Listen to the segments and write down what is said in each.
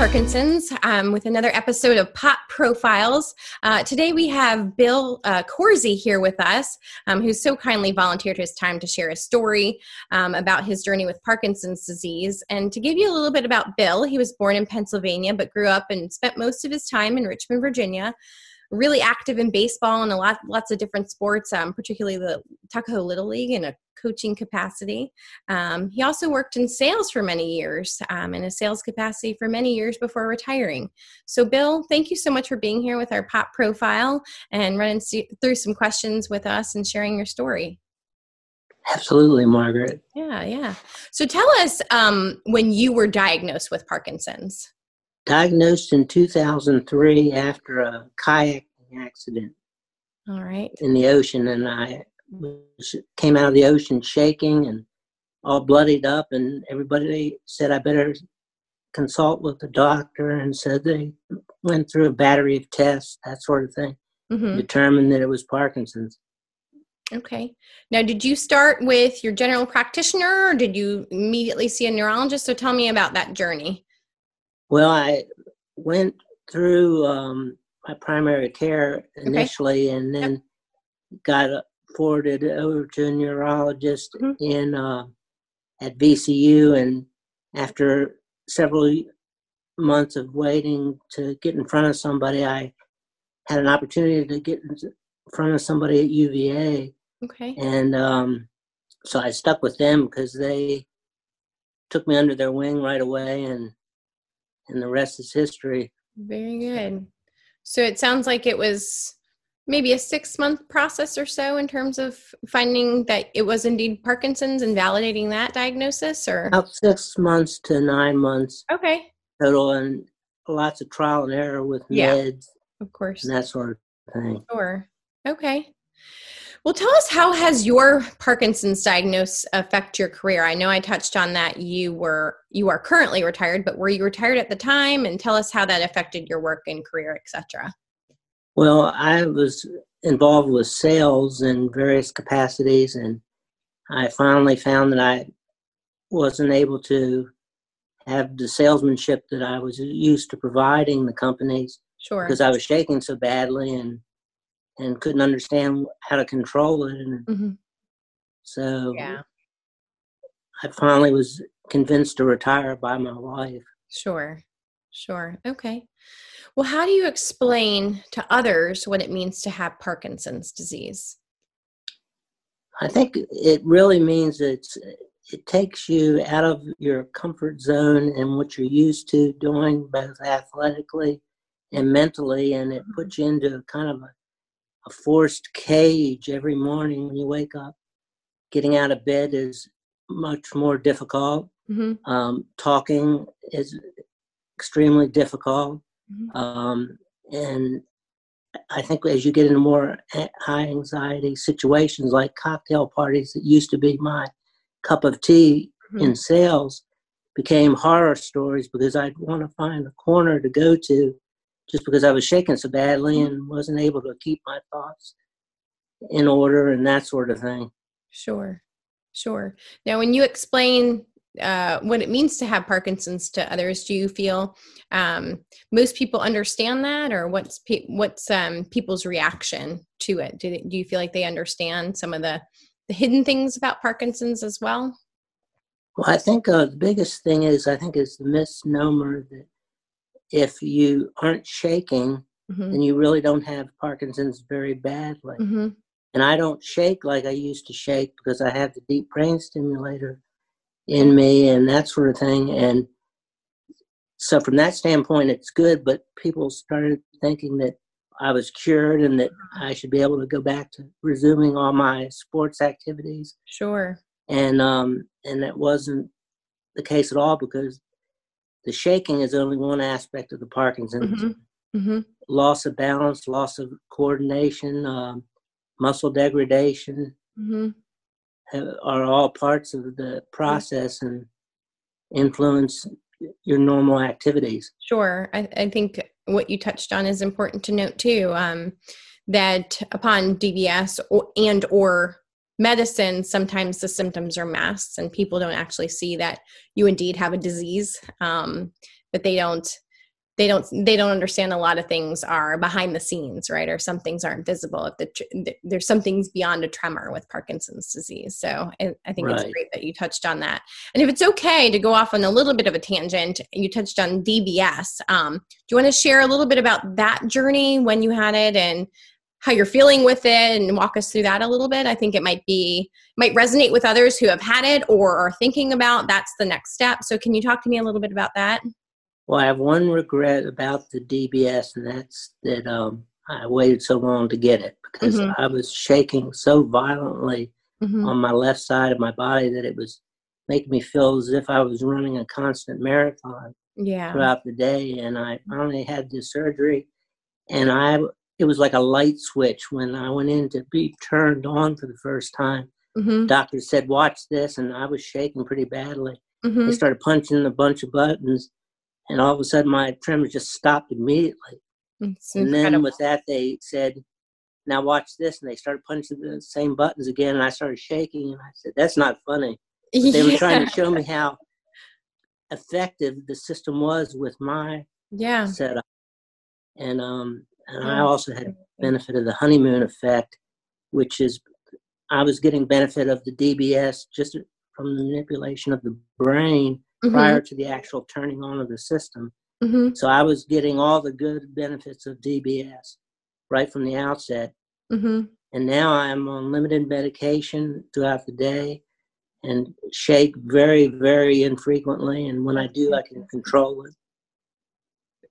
Parkinson's um, with another episode of Pop Profiles. Uh, today we have Bill uh, Corsi here with us, um, who's so kindly volunteered his time to share a story um, about his journey with Parkinson's disease. And to give you a little bit about Bill, he was born in Pennsylvania but grew up and spent most of his time in Richmond, Virginia really active in baseball and a lot lots of different sports, um, particularly the Tuckahoe Little League in a coaching capacity. Um, he also worked in sales for many years um, in a sales capacity for many years before retiring. So, Bill, thank you so much for being here with our pop profile and running through some questions with us and sharing your story. Absolutely, Margaret. Yeah, yeah. So tell us um, when you were diagnosed with Parkinson's diagnosed in 2003 after a kayaking accident. All right. In the ocean, and I was, came out of the ocean shaking and all bloodied up, and everybody said I better consult with the doctor, and said they went through a battery of tests, that sort of thing, mm-hmm. determined that it was Parkinson's. Okay. Now, did you start with your general practitioner, or did you immediately see a neurologist? So tell me about that journey. Well, I went through um, my primary care initially, okay. and then yep. got forwarded over to a neurologist mm-hmm. in uh, at VCU, and after several months of waiting to get in front of somebody, I had an opportunity to get in front of somebody at UVA. Okay. And um, so I stuck with them because they took me under their wing right away and and the rest is history. Very good. So it sounds like it was maybe a six month process or so in terms of finding that it was indeed Parkinson's and validating that diagnosis, or about six months to nine months. Okay. Total, and lots of trial and error with yeah, meds, of course, and that sort of thing. Sure. Okay. Well, tell us how has your Parkinson's diagnosis affect your career? I know I touched on that you were you are currently retired, but were you retired at the time? And tell us how that affected your work and career, etc. Well, I was involved with sales in various capacities, and I finally found that I wasn't able to have the salesmanship that I was used to providing the companies. Sure. Because I was shaking so badly and and couldn't understand how to control it. And mm-hmm. so yeah. I finally was convinced to retire by my wife. Sure, sure. Okay. Well, how do you explain to others what it means to have Parkinson's disease? I think it really means it's it takes you out of your comfort zone and what you're used to doing both athletically and mentally and it mm-hmm. puts you into kind of a a forced cage every morning when you wake up. Getting out of bed is much more difficult. Mm-hmm. Um, talking is extremely difficult. Mm-hmm. Um, and I think as you get into more high anxiety situations like cocktail parties that used to be my cup of tea mm-hmm. in sales became horror stories because I'd want to find a corner to go to just because I was shaking so badly and wasn't able to keep my thoughts in order and that sort of thing. Sure, sure. Now, when you explain uh, what it means to have Parkinson's to others, do you feel um, most people understand that, or what's pe- what's um, people's reaction to it? Do, they, do you feel like they understand some of the the hidden things about Parkinson's as well? Well, I think uh, the biggest thing is I think is the misnomer that if you aren't shaking, mm-hmm. then you really don't have Parkinson's very badly. Mm-hmm. And I don't shake like I used to shake because I have the deep brain stimulator in me and that sort of thing. And so, from that standpoint, it's good. But people started thinking that I was cured and that I should be able to go back to resuming all my sports activities. Sure. And um, and that wasn't the case at all because the shaking is only one aspect of the Parkinson's. Mm-hmm. Mm-hmm. Loss of balance, loss of coordination, um, muscle degradation mm-hmm. are all parts of the process and influence your normal activities. Sure. I, I think what you touched on is important to note too. Um, that upon DBS or, and or medicine, sometimes the symptoms are masked and people don't actually see that you indeed have a disease, um, but they don't they don't they don't understand a lot of things are behind the scenes right? Or some things aren't visible if the, there's some things beyond a tremor with parkinson's disease. So i, I think right. it's great that you touched on that. And if it's okay to go off on a little bit of a tangent you touched on dbs um, do you want to share a little bit about that journey when you had it and how you're feeling with it and walk us through that a little bit i think it might be might resonate with others who have had it or are thinking about that's the next step so can you talk to me a little bit about that well, I have one regret about the DBS, and that's that um, I waited so long to get it because mm-hmm. I was shaking so violently mm-hmm. on my left side of my body that it was making me feel as if I was running a constant marathon yeah. throughout the day. And I finally had the surgery, and I it was like a light switch when I went in to be turned on for the first time. Mm-hmm. Doctor said, "Watch this," and I was shaking pretty badly. Mm-hmm. They started punching a bunch of buttons, and all of a sudden my tremors just stopped immediately. It's and incredible. then with that, they said, "Now watch this," and they started punching the same buttons again, and I started shaking, and I said, "That's not funny." Yeah. They were trying to show me how effective the system was with my yeah setup, and um, and I also had benefit of the honeymoon effect, which is I was getting benefit of the DBS just from the manipulation of the brain mm-hmm. prior to the actual turning on of the system. Mm-hmm. So I was getting all the good benefits of DBS right from the outset. Mm-hmm. And now I'm on limited medication throughout the day and shake very, very infrequently. And when I do, I can control it.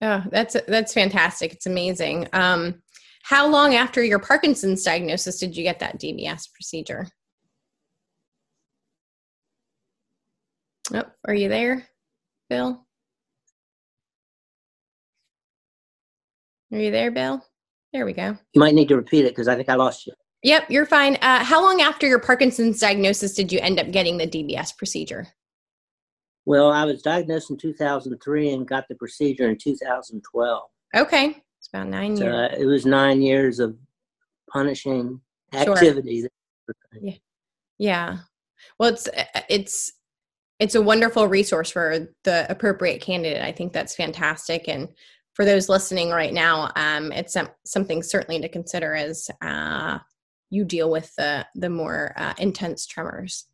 Oh, that's that's fantastic. It's amazing. Um, how long after your Parkinson's diagnosis did you get that DBS procedure? Oh, are you there, Bill? Are you there, Bill? There we go. You might need to repeat it because I think I lost you. Yep, you're fine. Uh, how long after your Parkinson's diagnosis did you end up getting the DBS procedure? Well, I was diagnosed in 2003 and got the procedure in 2012. Okay, it's about nine years. uh, it was nine years of punishing activity. Sure. Yeah. Yeah. Well, it's uh, it's it's a wonderful resource for the appropriate candidate. I think that's fantastic. And for those listening right now, um, it's something certainly to consider as uh, you deal with the, the more uh, intense tremors.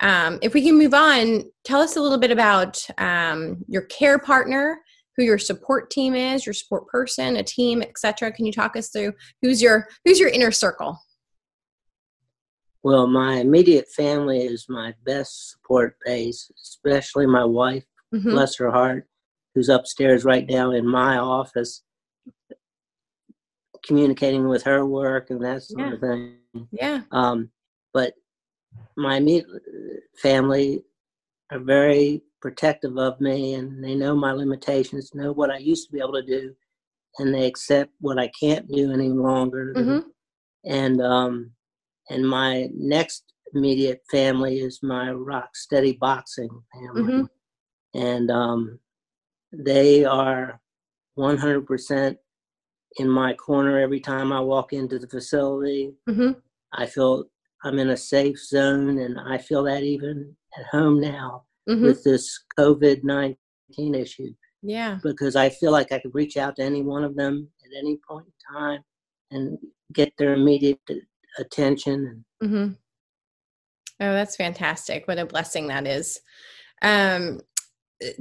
Um, if we can move on, tell us a little bit about um, your care partner, who your support team is, your support person, a team, etc. Can you talk us through who's your who's your inner circle? Well, my immediate family is my best support base, especially my wife, mm-hmm. bless her heart, who's upstairs right now in my office, communicating with her work and that sort yeah. of thing. Yeah. Um, but my immediate family are very protective of me and they know my limitations, know what I used to be able to do, and they accept what I can't do any longer. Mm-hmm. And um, and my next immediate family is my rock steady boxing family mm-hmm. and um, they are 100% in my corner every time i walk into the facility mm-hmm. i feel i'm in a safe zone and i feel that even at home now mm-hmm. with this covid-19 issue yeah because i feel like i could reach out to any one of them at any point in time and get their immediate attention. Mm-hmm. Oh, that's fantastic. What a blessing that is. Um,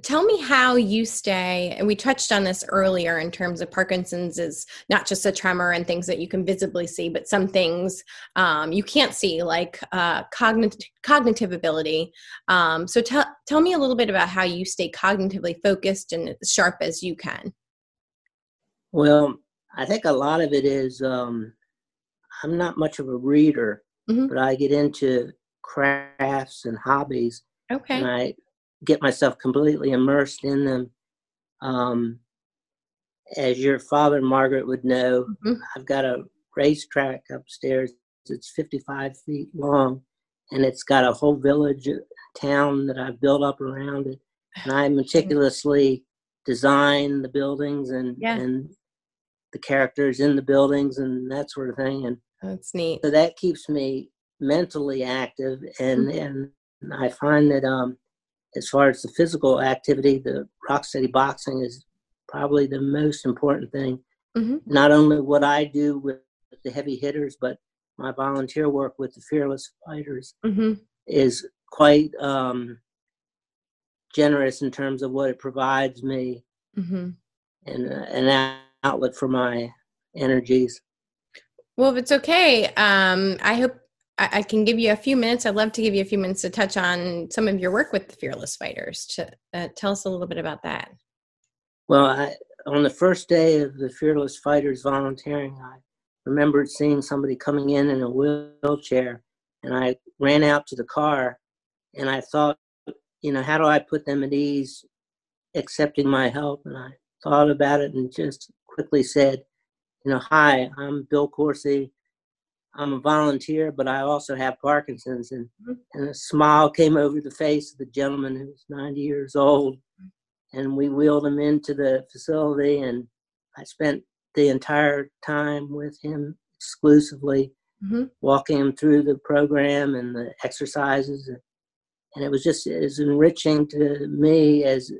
tell me how you stay and we touched on this earlier in terms of parkinson's is not just a tremor and things that you can visibly see but some things um, you can't see like uh, cognitive cognitive ability um, so tell tell me a little bit about how you stay cognitively focused and as sharp as you can well i think a lot of it is um, I'm not much of a reader, mm-hmm. but I get into crafts and hobbies. Okay. And I get myself completely immersed in them. Um, as your father, Margaret, would know, mm-hmm. I've got a racetrack upstairs. It's 55 feet long, and it's got a whole village, uh, town that I've built up around it. And I meticulously design the buildings and yeah. and the characters in the buildings and that sort of thing. And that's neat. So that keeps me mentally active, and mm-hmm. and I find that um, as far as the physical activity, the rock steady boxing is probably the most important thing. Mhm. Not only what I do with the heavy hitters, but my volunteer work with the Fearless Fighters hmm is quite um, generous in terms of what it provides me hmm and uh, an outlet for my energies. Well, if it's okay, um, I hope I, I can give you a few minutes. I'd love to give you a few minutes to touch on some of your work with the Fearless Fighters. To uh, tell us a little bit about that. Well, I, on the first day of the Fearless Fighters volunteering, I remembered seeing somebody coming in in a wheelchair, and I ran out to the car, and I thought, you know, how do I put them at ease accepting my help? And I thought about it and just quickly said, you know, hi, I'm Bill Coursey. I'm a volunteer, but I also have Parkinson's. And, Mhm. and a smile came over the face of the gentleman who was 90 years old. And we wheeled him into the facility, and I spent the entire time with him exclusively, Mhm. walking him through the program and the exercises. And it was just as enriching to me as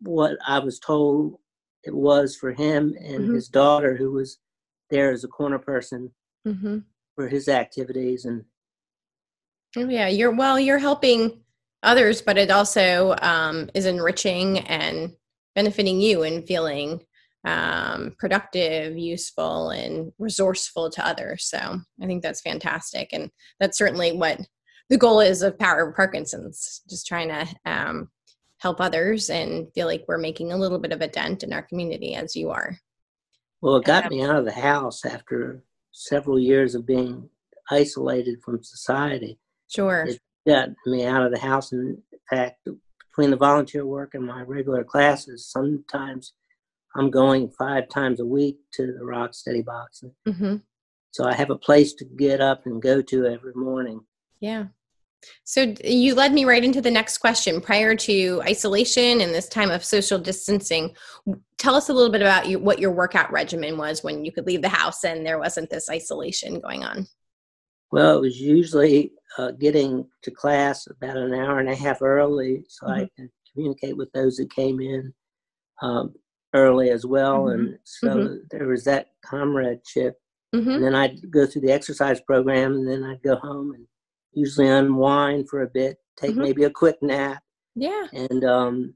what I was told it was for him and Mhm. his daughter, who was there as a corner person hmm for his activities. And Oh, yeah, you're well. You're helping others, but it also um, is enriching and benefiting you and feeling um, productive, useful, and resourceful to others. So I think that's fantastic, and that's certainly what the goal is of Power of Parkinson's. Just trying to um, help others and feel like we're making a little bit of a dent in our community, as you are. well, it got me out of the house after several years of being isolated from society. Sure. It got me out of the house. In fact, between the volunteer work and my regular classes, sometimes I'm going five times a week to the Rock Steady Box. hmm So I have a place to get up and go to every morning. Yeah. So you led me right into the next question. Prior to isolation and this time of social distancing, tell us a little bit about you, what your workout regimen was when you could leave the house and there wasn't this isolation going on. Well, it was usually uh, getting to class about an hour and a half early so I could communicate with those that came in um, early as well. And so Mhm. there was that comradeship. hmm And then I'd go through the exercise program and then I'd go home and usually unwind for a bit, take Mhm. maybe a quick nap, Yeah. and um,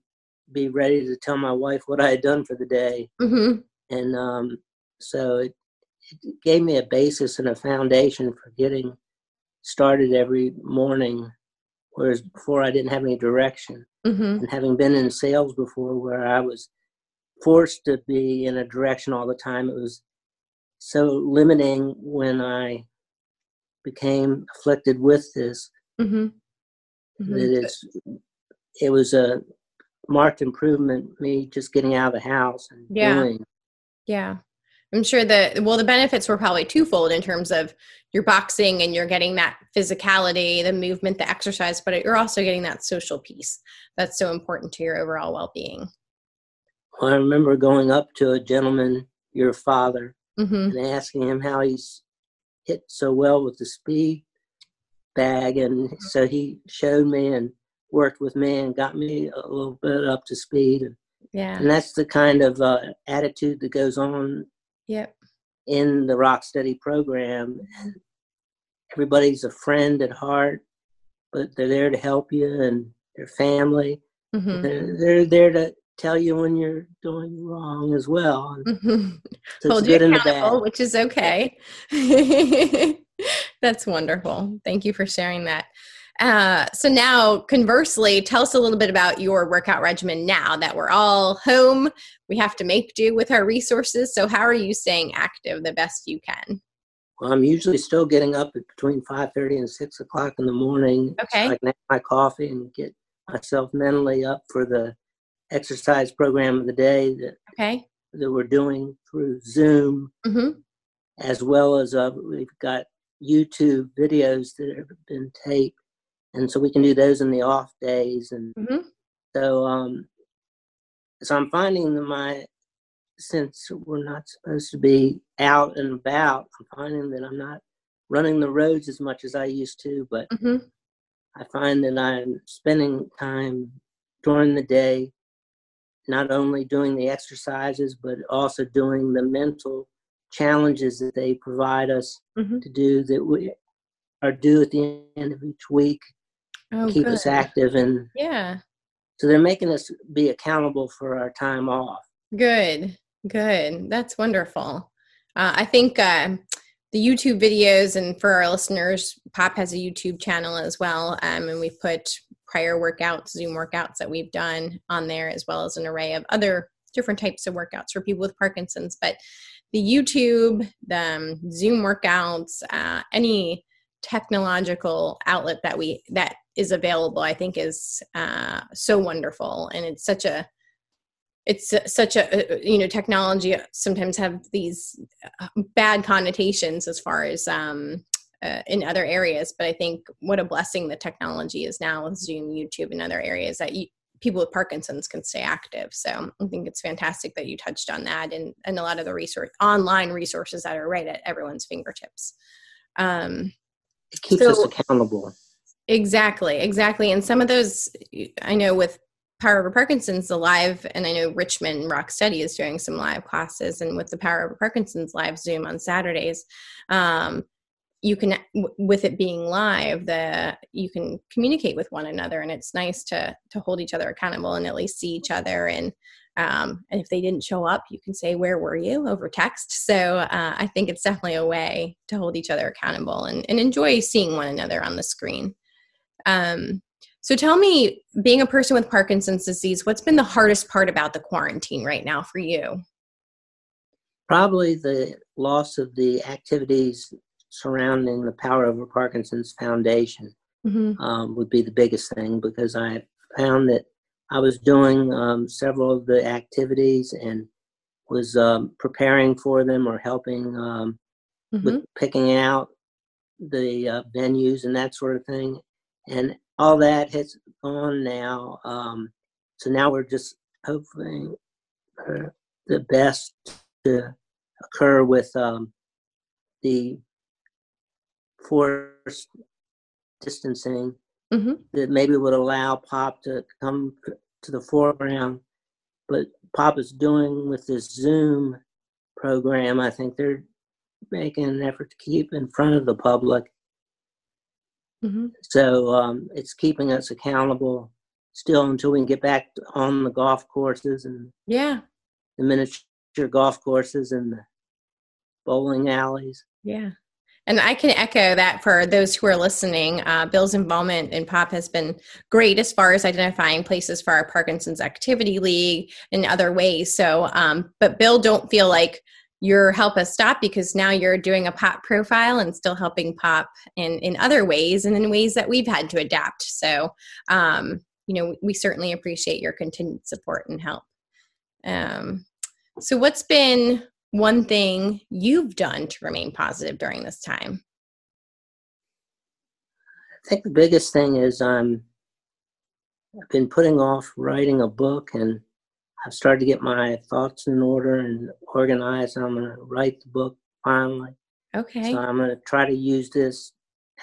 be ready to tell my wife what I had done for the day. hmm And um, so it, it gave me a basis and a foundation for getting started every morning, whereas before I didn't have any direction. hmm And having been in sales before where I was forced to be in a direction all the time, it was so limiting when I became afflicted with this hmm that it's it was a marked improvement me just getting out of the house and Yeah. doing Yeah. I'm sure that, well, the benefits were probably twofold in terms of your boxing and you're getting that physicality, the movement, the exercise, but you're also getting that social piece that's so important to your overall well being. Well, I remember going up to a gentleman, your father, hmm and asking him how he's hit so well with the speed bag. And so he showed me and worked with me and got me a little bit up to speed. And, Yeah. and that's the kind of uh, attitude that goes on Yep. in the Rock Steady program. Everybody's a friend at heart, but they're there to help you and their family. hmm They're, they're there to tell you when you're doing wrong as well. And hmm so Hold you accountable, which is okay. That's wonderful. Thank you for sharing that. Uh, so now, conversely, tell us a little bit about your workout regimen now that we're all home. We have to make do with our resources. So, how are you staying active the best you can? Well, I'm usually still getting up at between 5:30 and 6 o'clock in the morning. Okay. So I can have my coffee and get myself mentally up for the exercise program of the day that, Okay. that we're doing through Zoom, hmm as well as uh, we've got YouTube videos that have been taped, and so we can do those in the off days. And hmm so, um, so I'm finding that my since we're not supposed to be out and about, I'm finding that I'm not running the roads as much as I used to, but hmm I find that I'm spending time during the day not only doing the exercises, but also doing the mental challenges that they provide us mm-hmm. to do that we are due at the end of each week. Oh, keep good. us active and yeah. So they're making us be accountable for our time off. Good, good. That's wonderful. Uh, I think uh, the YouTube videos, and for our listeners, Pop has a YouTube channel as well, um, and we've put prior workouts, Zoom workouts that we've done on there, as well as an array of other different types of workouts for people with Parkinson's. But the YouTube, the um, Zoom workouts, uh, any technological outlet that we that is available, I think is uh, so wonderful, and it's such a it's such a you know technology sometimes have these uh, bad connotations as far as um, uh, in other areas but i think what a blessing the technology is now with zoom youtube and other areas that you, people with parkinson's can stay active. So i think it's fantastic that you touched on that and, and a lot of the resource online resources that are right at everyone's fingertips. Um, it keeps so, us accountable. Exactly exactly. And some of those i know with Power Over Parkinson's, the live, and I know Richmond Rock Steady is doing some live classes, and with the Power Over Parkinson's live Zoom on Saturdays, um, you can, with it being live, the you can communicate with one another, and it's nice to to hold each other accountable and at least see each other. And um, and if they didn't show up, you can say, "Where were you?" over text. So uh, I think it's definitely a way to hold each other accountable and, and enjoy seeing one another on the screen. Um, so tell me, being a person with Parkinson's disease, what's been the hardest part about the quarantine right now for you? Probably the loss of the activities surrounding the Power Over Parkinson's Foundation mm-hmm. um, would be the biggest thing because I found that I was doing um, several of the activities and was um, preparing for them or helping um, mm-hmm. with picking out the uh, venues and that sort of thing. And all that has gone now. Um, so now we're just hoping for the best to occur with um, the forced distancing mm-hmm. that maybe would allow pop to come to the foreground. But pop is doing with this Zoom program, I think they're making an effort to keep in front of the public Mm-hmm. So um, it's keeping us accountable still until we can get back on the golf courses and yeah, the miniature golf courses and the bowling alleys. Yeah. And I can echo that for those who are listening. Uh, Bill's involvement in POP has been great as far as identifying places for our Parkinson's Activity League and other ways. So, um, but Bill, don't feel like your help us stop because now you're doing a pop profile and still helping pop in in other ways and in ways that we've had to adapt so um, you know we certainly appreciate your continued support and help um, so what's been one thing you've done to remain positive during this time i think the biggest thing is um, i've been putting off writing a book and I've started to get my thoughts in order and organized. And I'm going to write the book finally. Okay. So I'm going to try to use this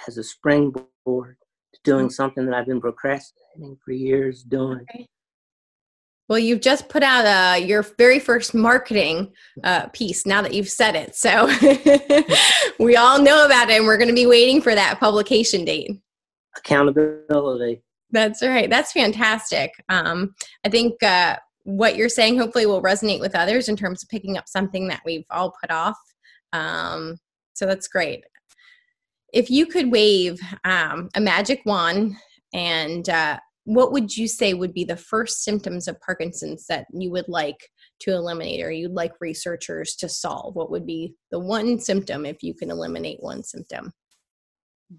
as a springboard to doing mm-hmm. something that I've been procrastinating for years doing. Okay. Well, you've just put out uh, your very first marketing uh, piece now that you've said it. So we all know about it, and we're going to be waiting for that publication date. Accountability. That's right. That's fantastic. Um, I think uh, what you're saying hopefully will resonate with others in terms of picking up something that we've all put off. Um, so that's great. If you could wave um, a magic wand, and uh, what would you say would be the first symptoms of Parkinson's that you would like to eliminate or you'd like researchers to solve? What would be the one symptom if you can eliminate one symptom?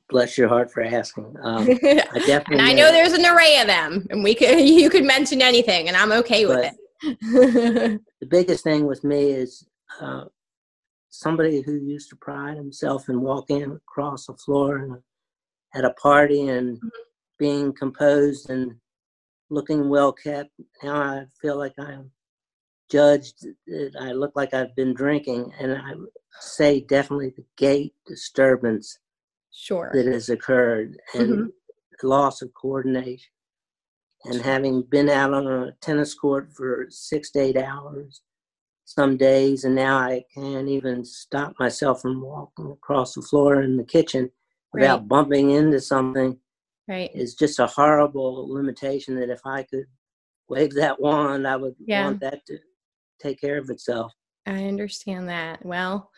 Bless your heart for asking. Um, I definitely and I know there's an array of them, and we could you could mention anything, and I'm okay with it. the biggest thing with me is uh, somebody who used to pride himself in walking across the floor and, at a party and mm-hmm. Being composed and looking well kept. Now I feel like I'm judged that I look like I've been drinking, and I say definitely the gait disturbance sure that has occurred and mm-hmm. loss of coordination And having been out on a tennis court for six to eight hours some days, and now I can't even stop myself from walking across the floor in the kitchen without right. bumping into something. Right. Is just a horrible limitation that if I could wave that wand, I would yeah. want that to take care of itself. I understand that. Well,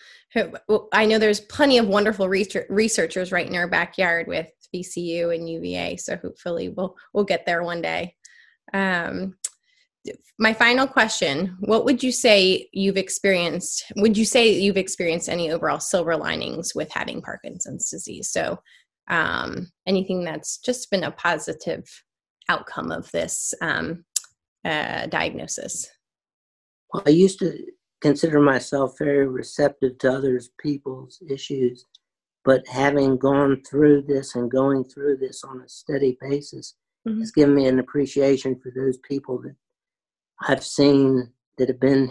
I know there's plenty of wonderful researchers right in our backyard with VCU and UVA, so hopefully we'll we'll get there one day. Um, my final question: What would you say you've experienced? Would you say you've experienced any overall silver linings with having Parkinson's disease? So, um, anything that's just been a positive outcome of this um, uh, diagnosis? Well, I used to consider myself very receptive to others people's issues but having gone through this and going through this on a steady basis mm-hmm. has given me an appreciation for those people that i've seen that have been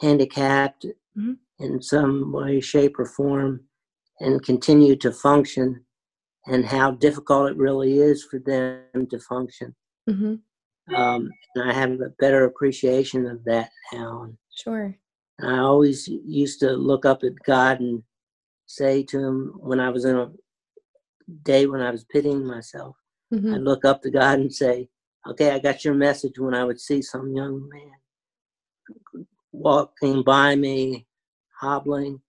handicapped mm-hmm. in some way shape or form and continue to function and how difficult it really is for them to function mm-hmm. um, and i have a better appreciation of that now Sure. I always used to look up at God and say to Him when I was in a day when I was pitying myself, mm-hmm. I'd look up to God and say, Okay, I got your message when I would see some young man walking by me, hobbling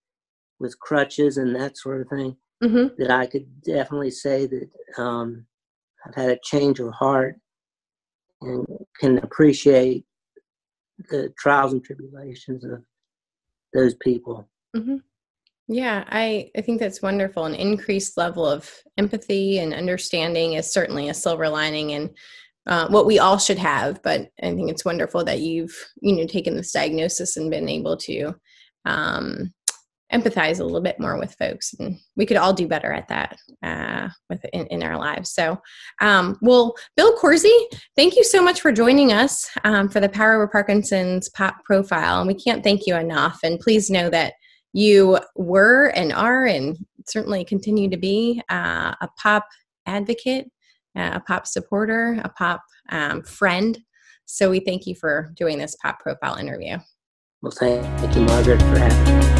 with crutches and that sort of thing, mm-hmm. that I could definitely say that um, I've had a change of heart and can appreciate the trials and tribulations of those people. Mm-hmm. Yeah, I, I think that's wonderful. An increased level of empathy and understanding is certainly a silver lining and uh, what we all should have. But I think it's wonderful that you've you know taken this diagnosis and been able to um, empathize a little bit more with folks and we could all do better at that uh, with in, in, our lives. So um, well bill corsey thank you so much for joining us um, for the power of parkinson's pop profile and we can't thank you enough. And please know that you were and are and certainly continue to be uh, a pop advocate uh, a pop supporter a pop um, friend. So we thank you for doing this pop profile interview. Well thank you margaret for having me.